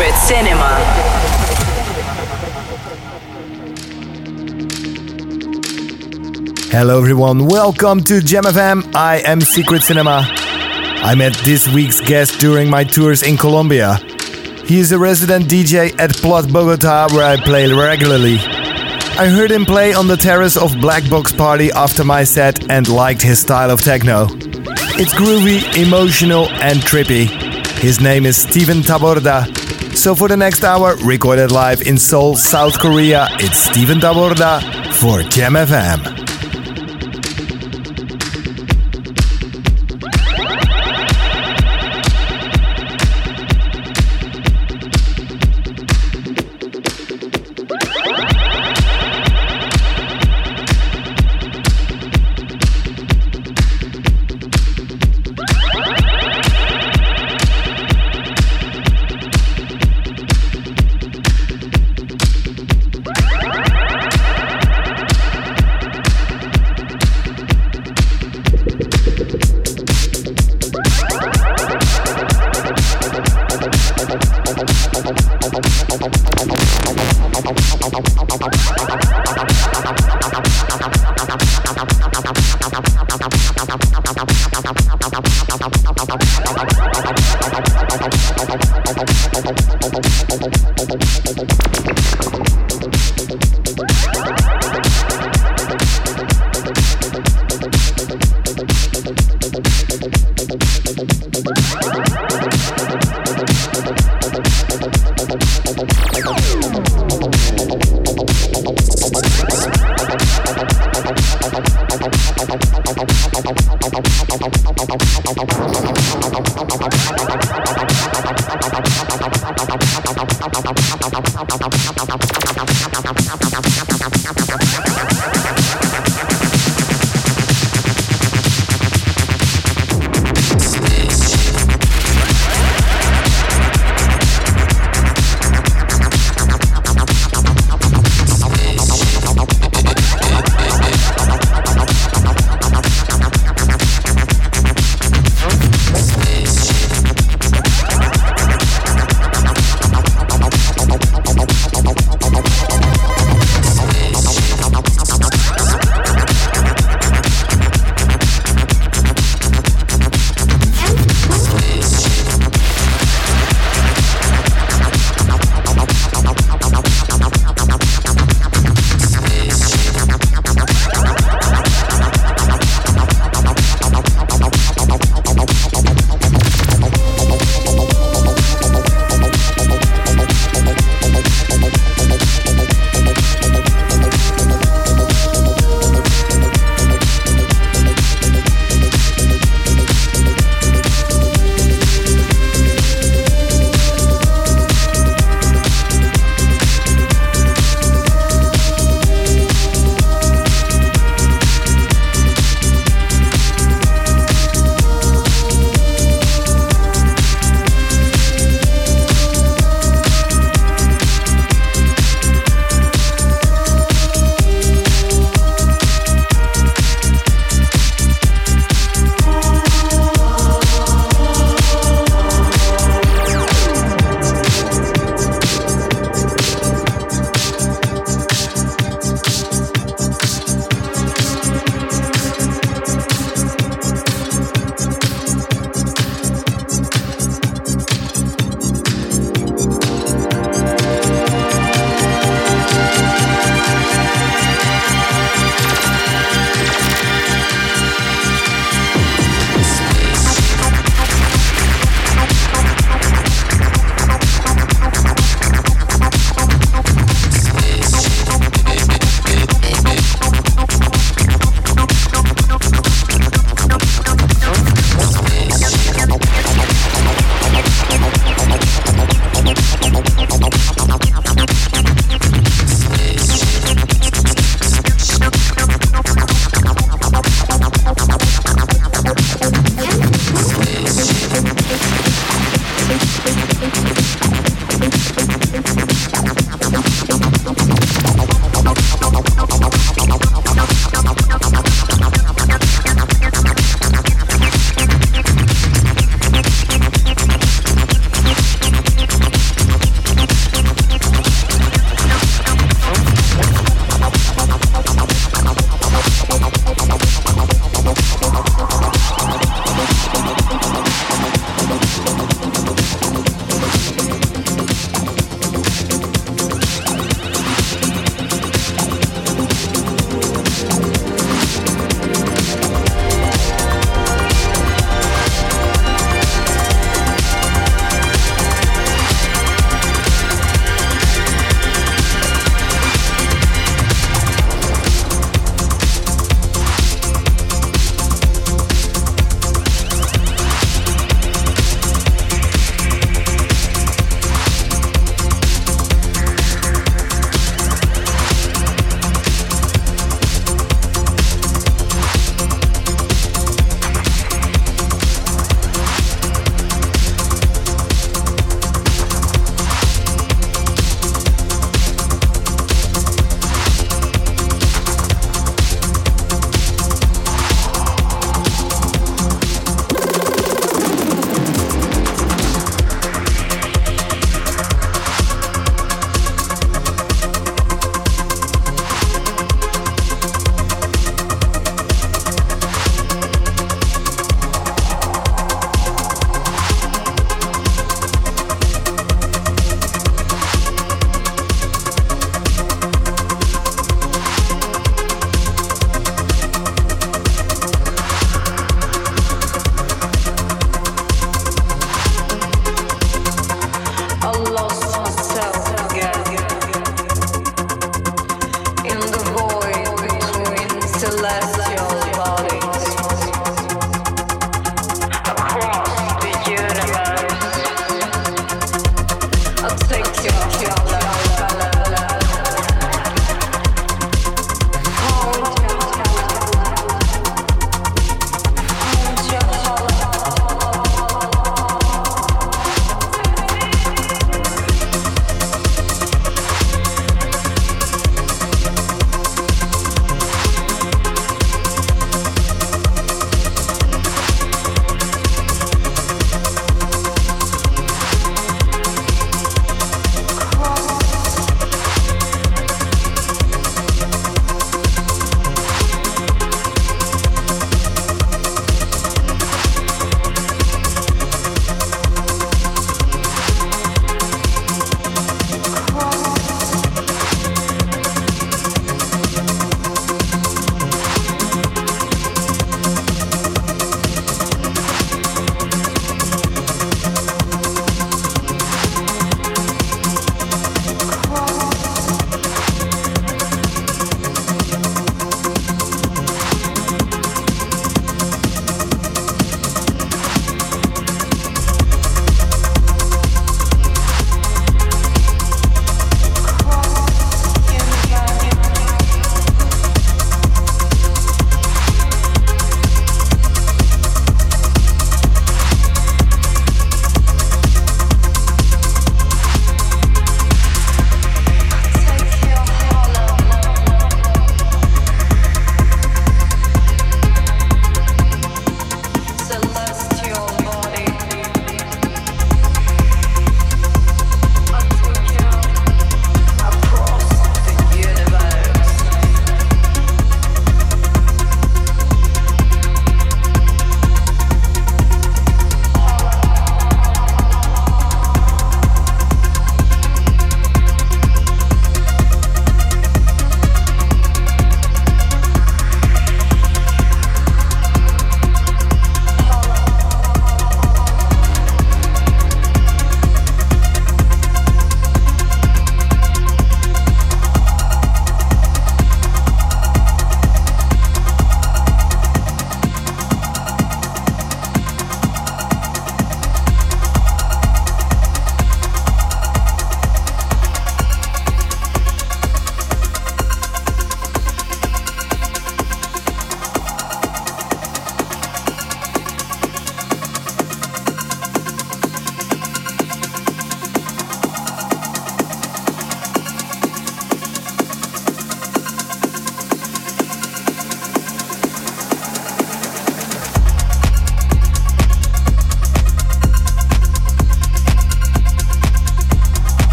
Secret Cinema. Hello everyone, welcome to Gem FM. I am Secret Cinema. I met this week's guest during my tours in Colombia. He is a resident DJ at Plot Bogota where I play regularly. I heard him play on the terrace of Black Box Party after my set and liked his style of techno. It's groovy, emotional, and trippy. His name is Steven Taborda. So for the next hour, recorded live in Seoul, South Korea, it's Steven Taborda for Gem FM.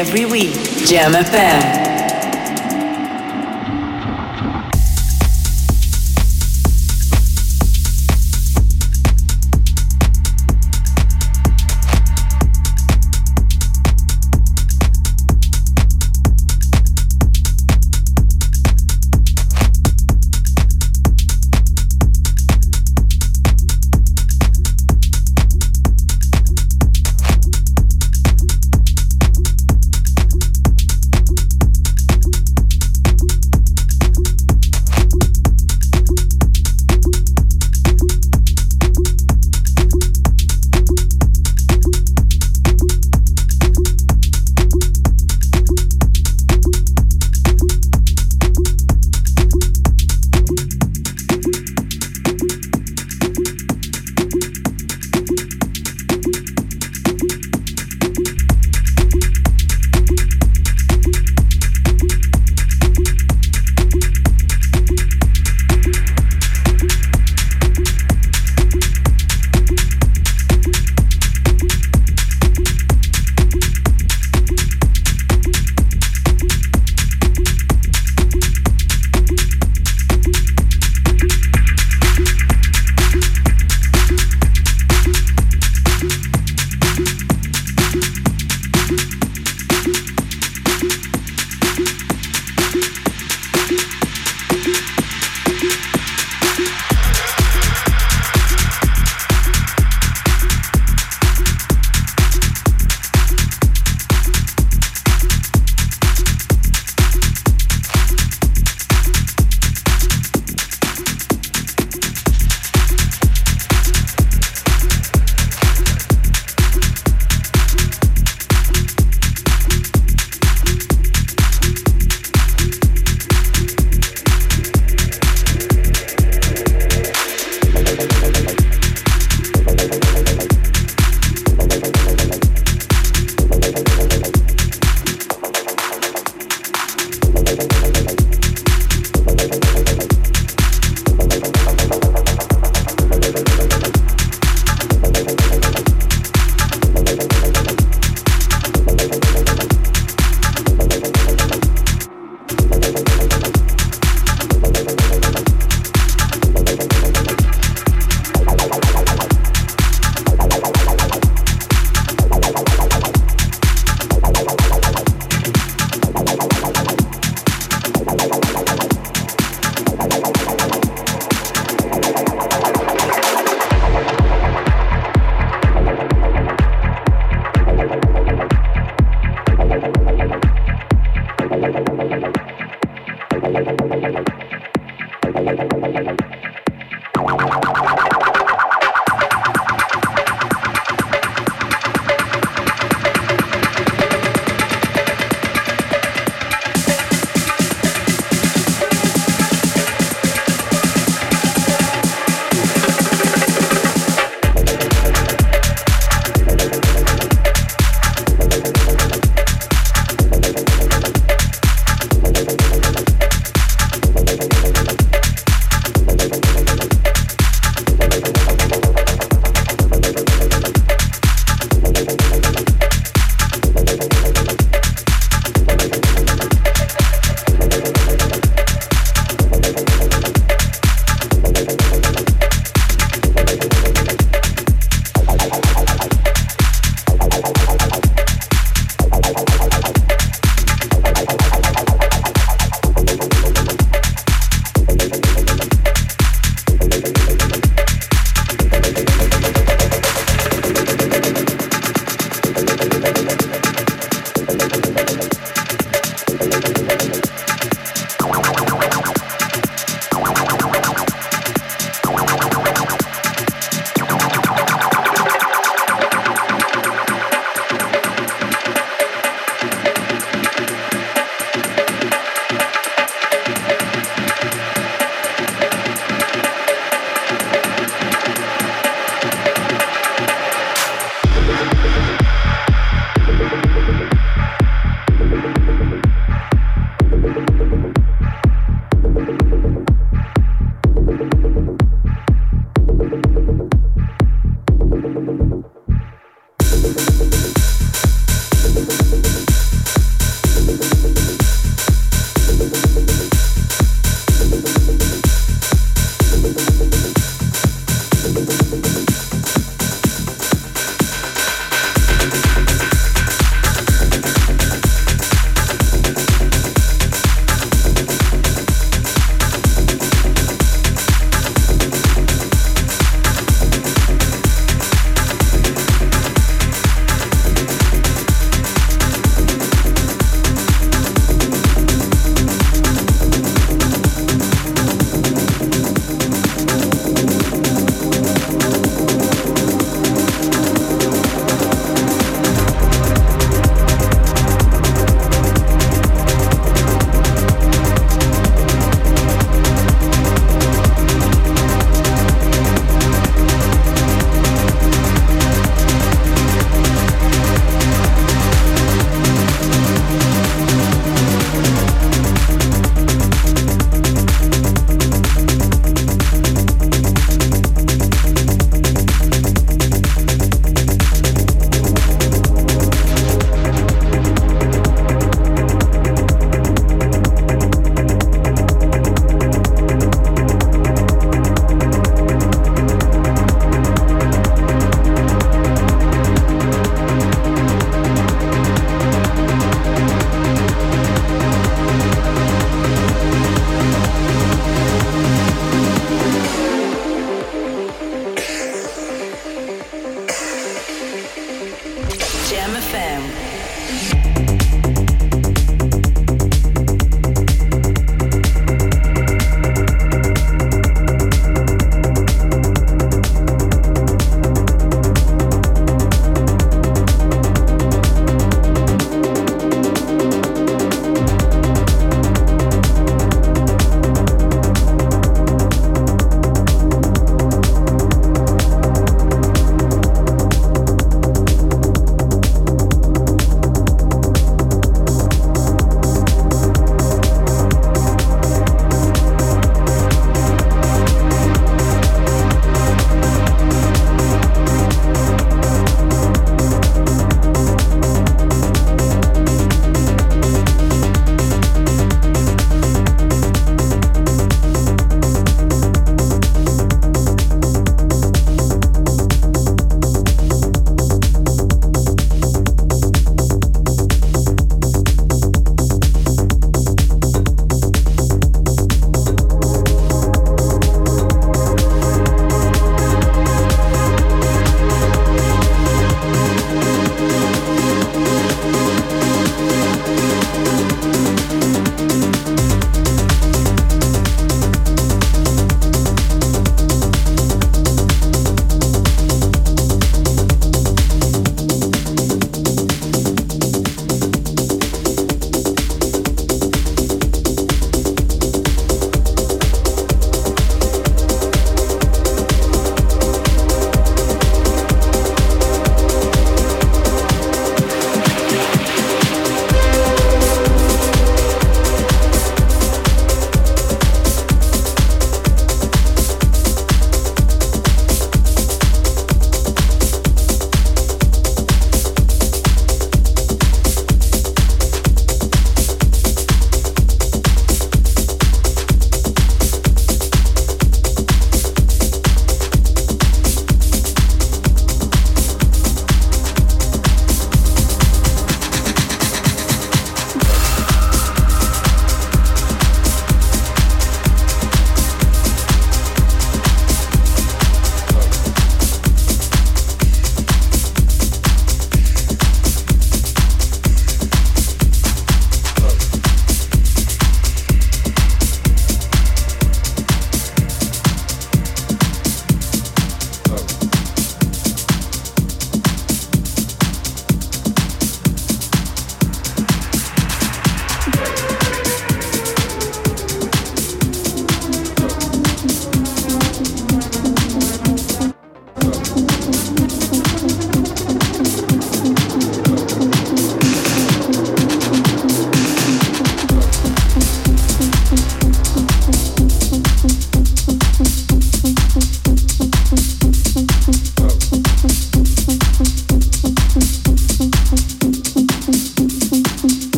Every week. Jam FM.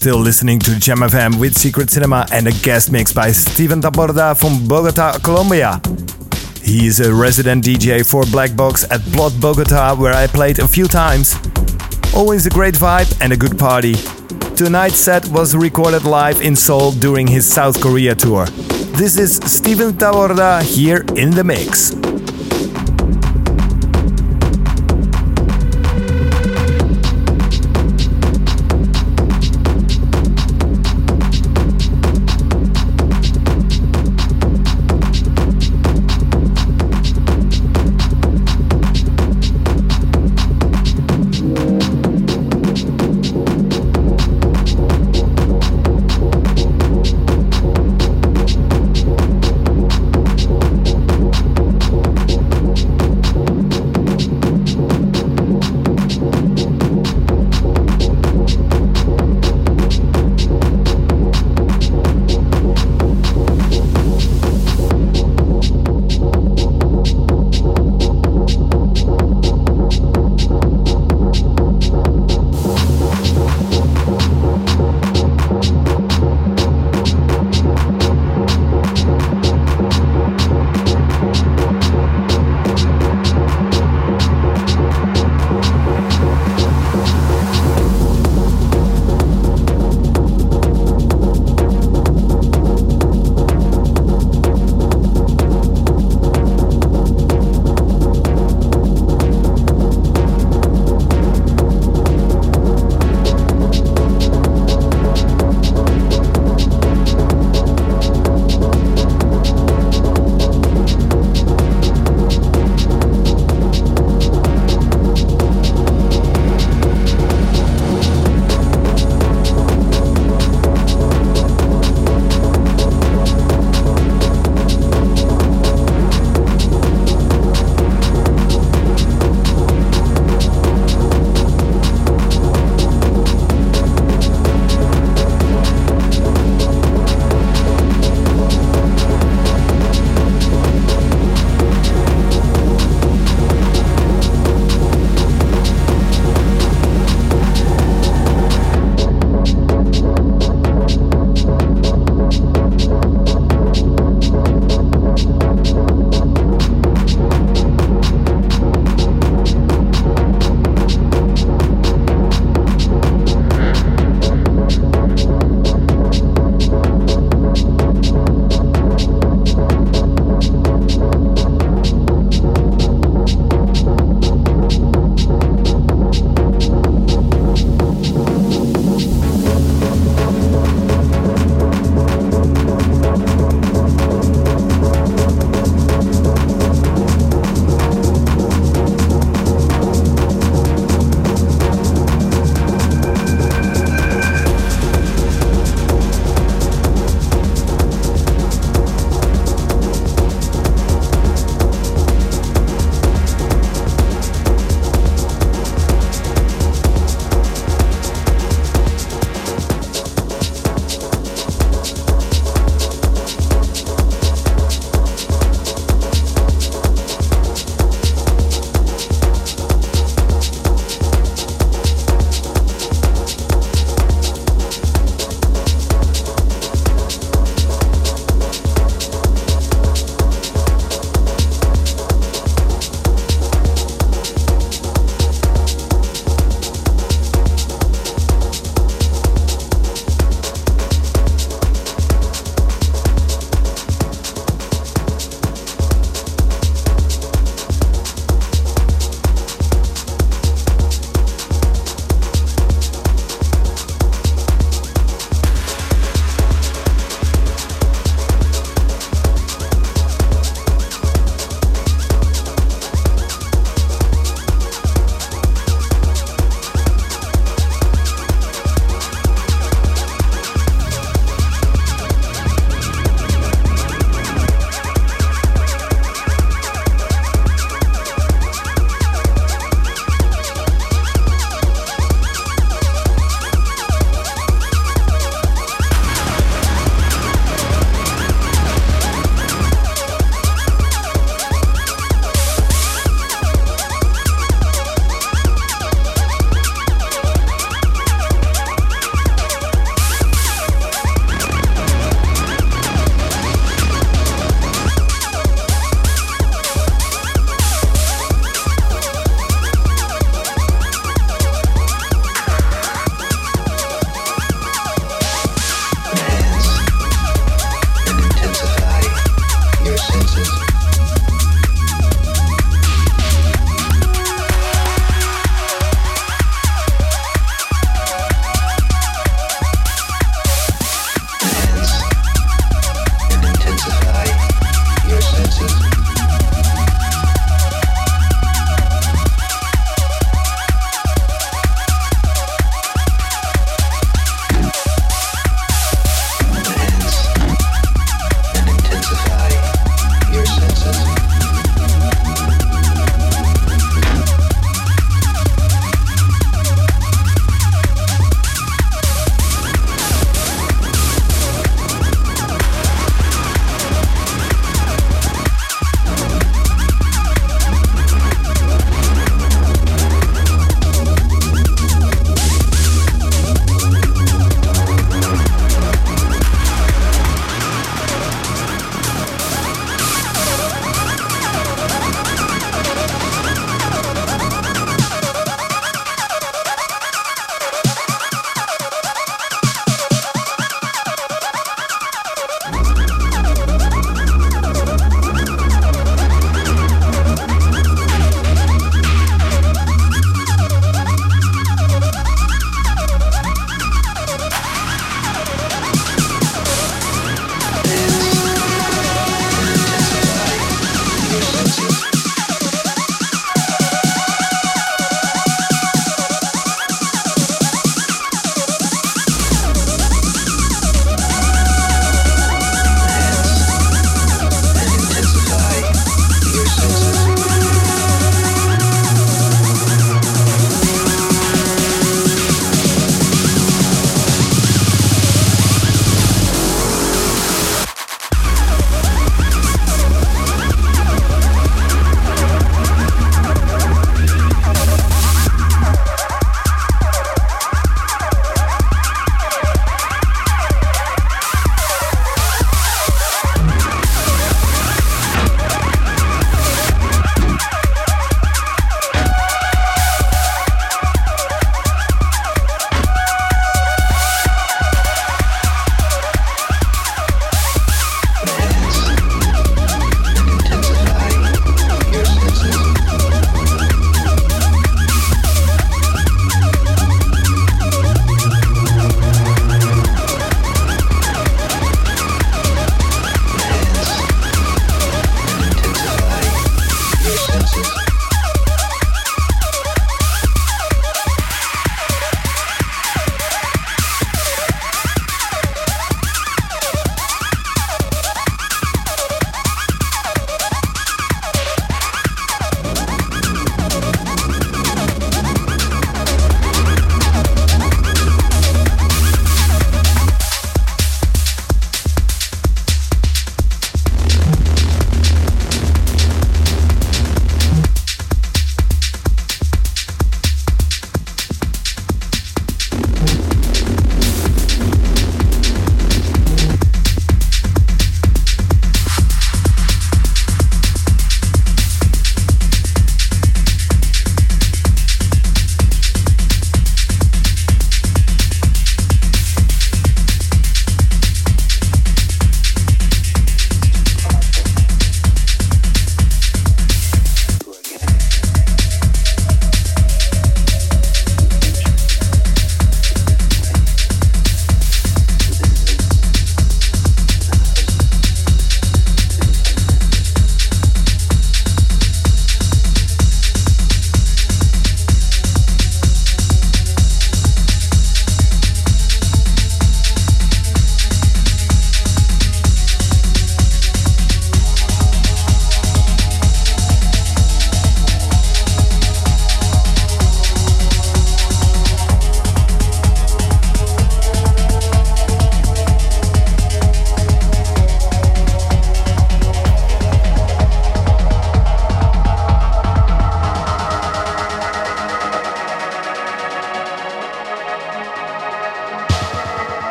Still listening to Gem FM with Secret Cinema and a guest mix by Steven Taborda from Bogota, Colombia. He is a resident DJ for Black Box at Plot Bogota, where I played a few times. Always a great vibe and a good party. Tonight's set was recorded live in Seoul during his South Korea tour. This is Steven Taborda here in the mix.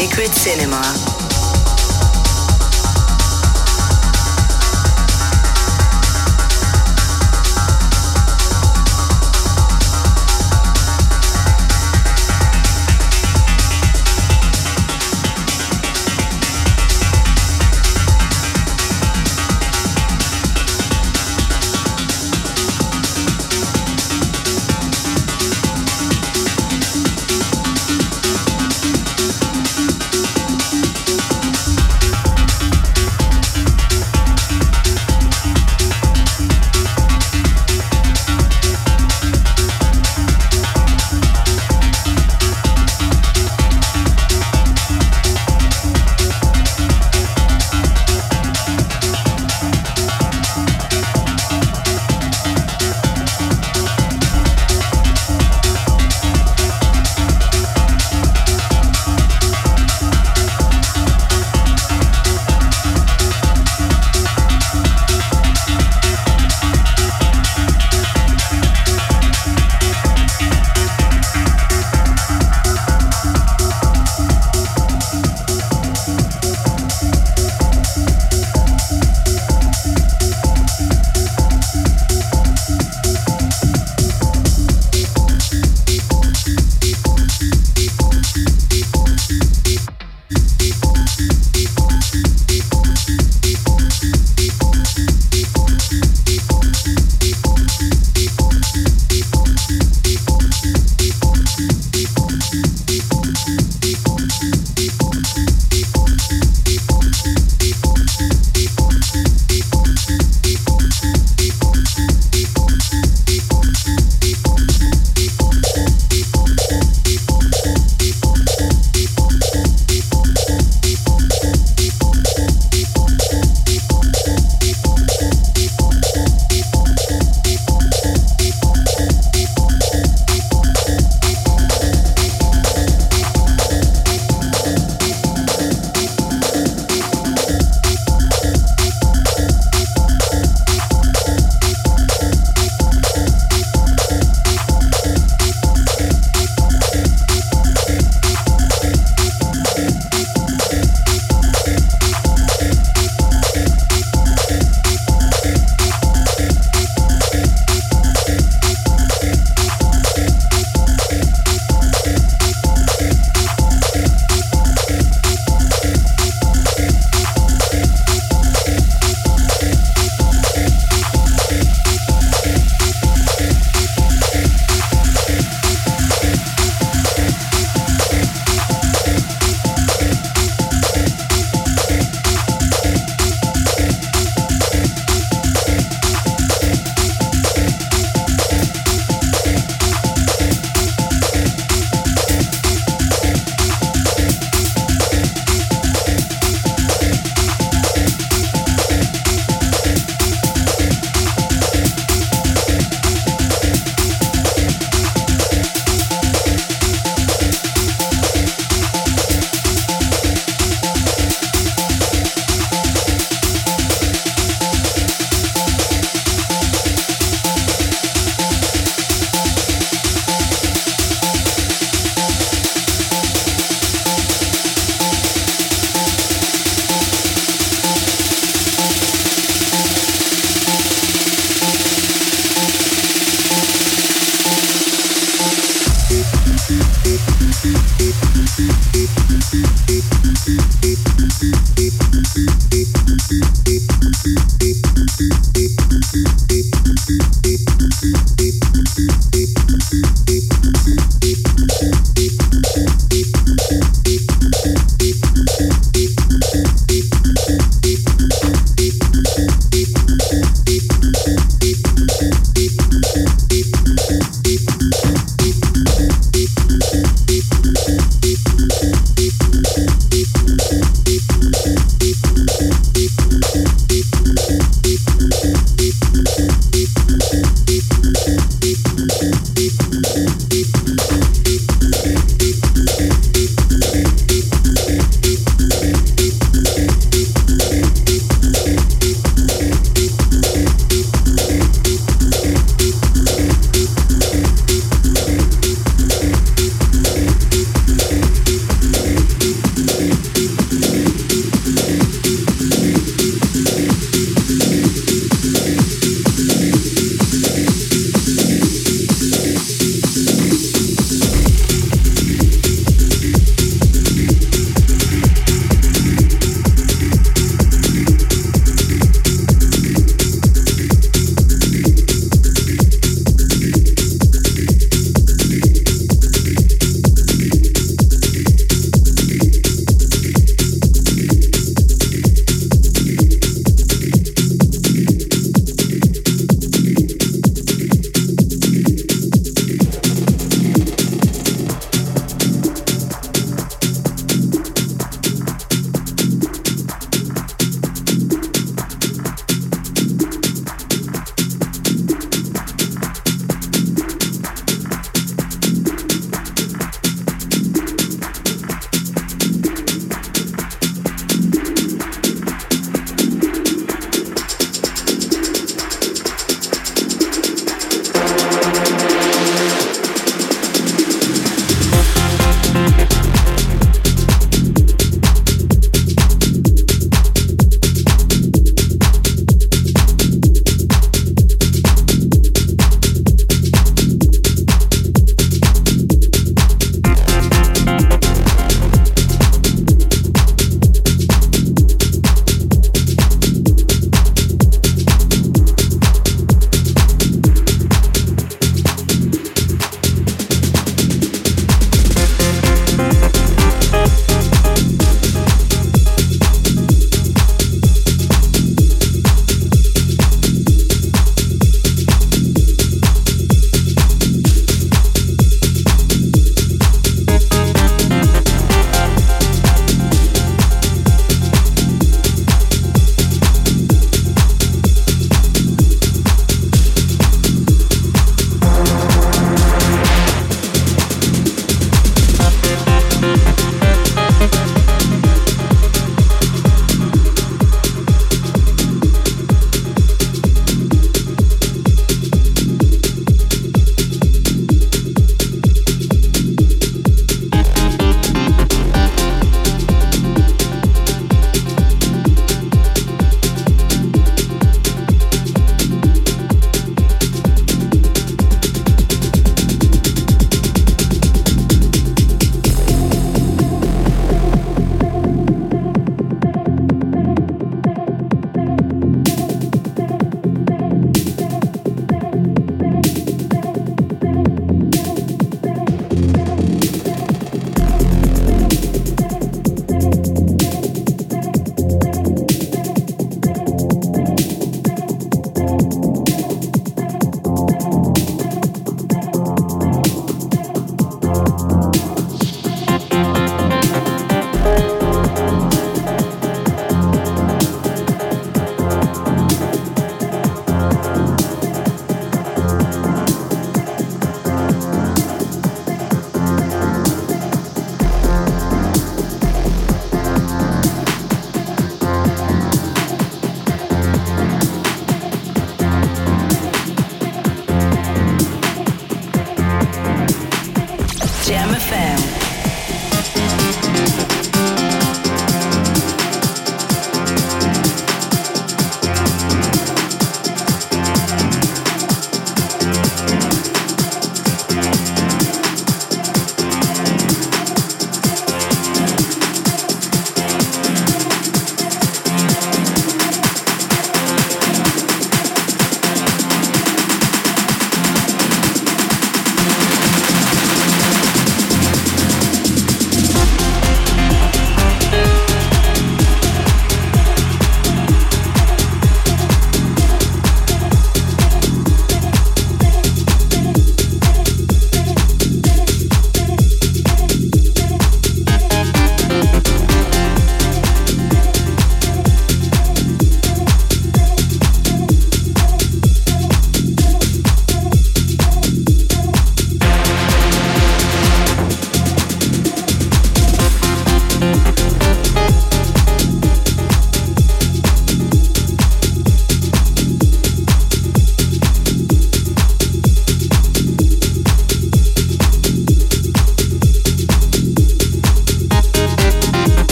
Secret Cinema.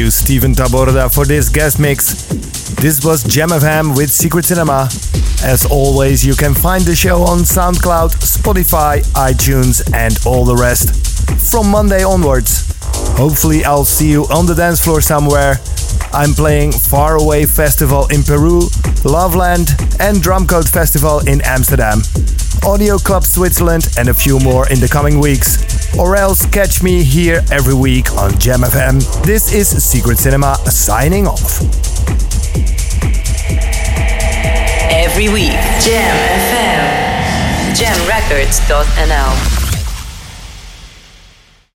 You, Stephen Taborda, for this guest mix. This was Gem FM with Secret Cinema. As always, you can find the show on SoundCloud, Spotify, iTunes, and all the rest from Monday onwards. Hopefully, I'll see you on the dance floor somewhere. I'm playing Faraway Festival in Peru, Loveland, and Drumcode Festival in Amsterdam, Audio Club Switzerland, and a few more in the coming weeks. Or else catch me here every week on Gem FM. This is Secret Cinema signing off. Every week, Gem FM. Gemrecords.nl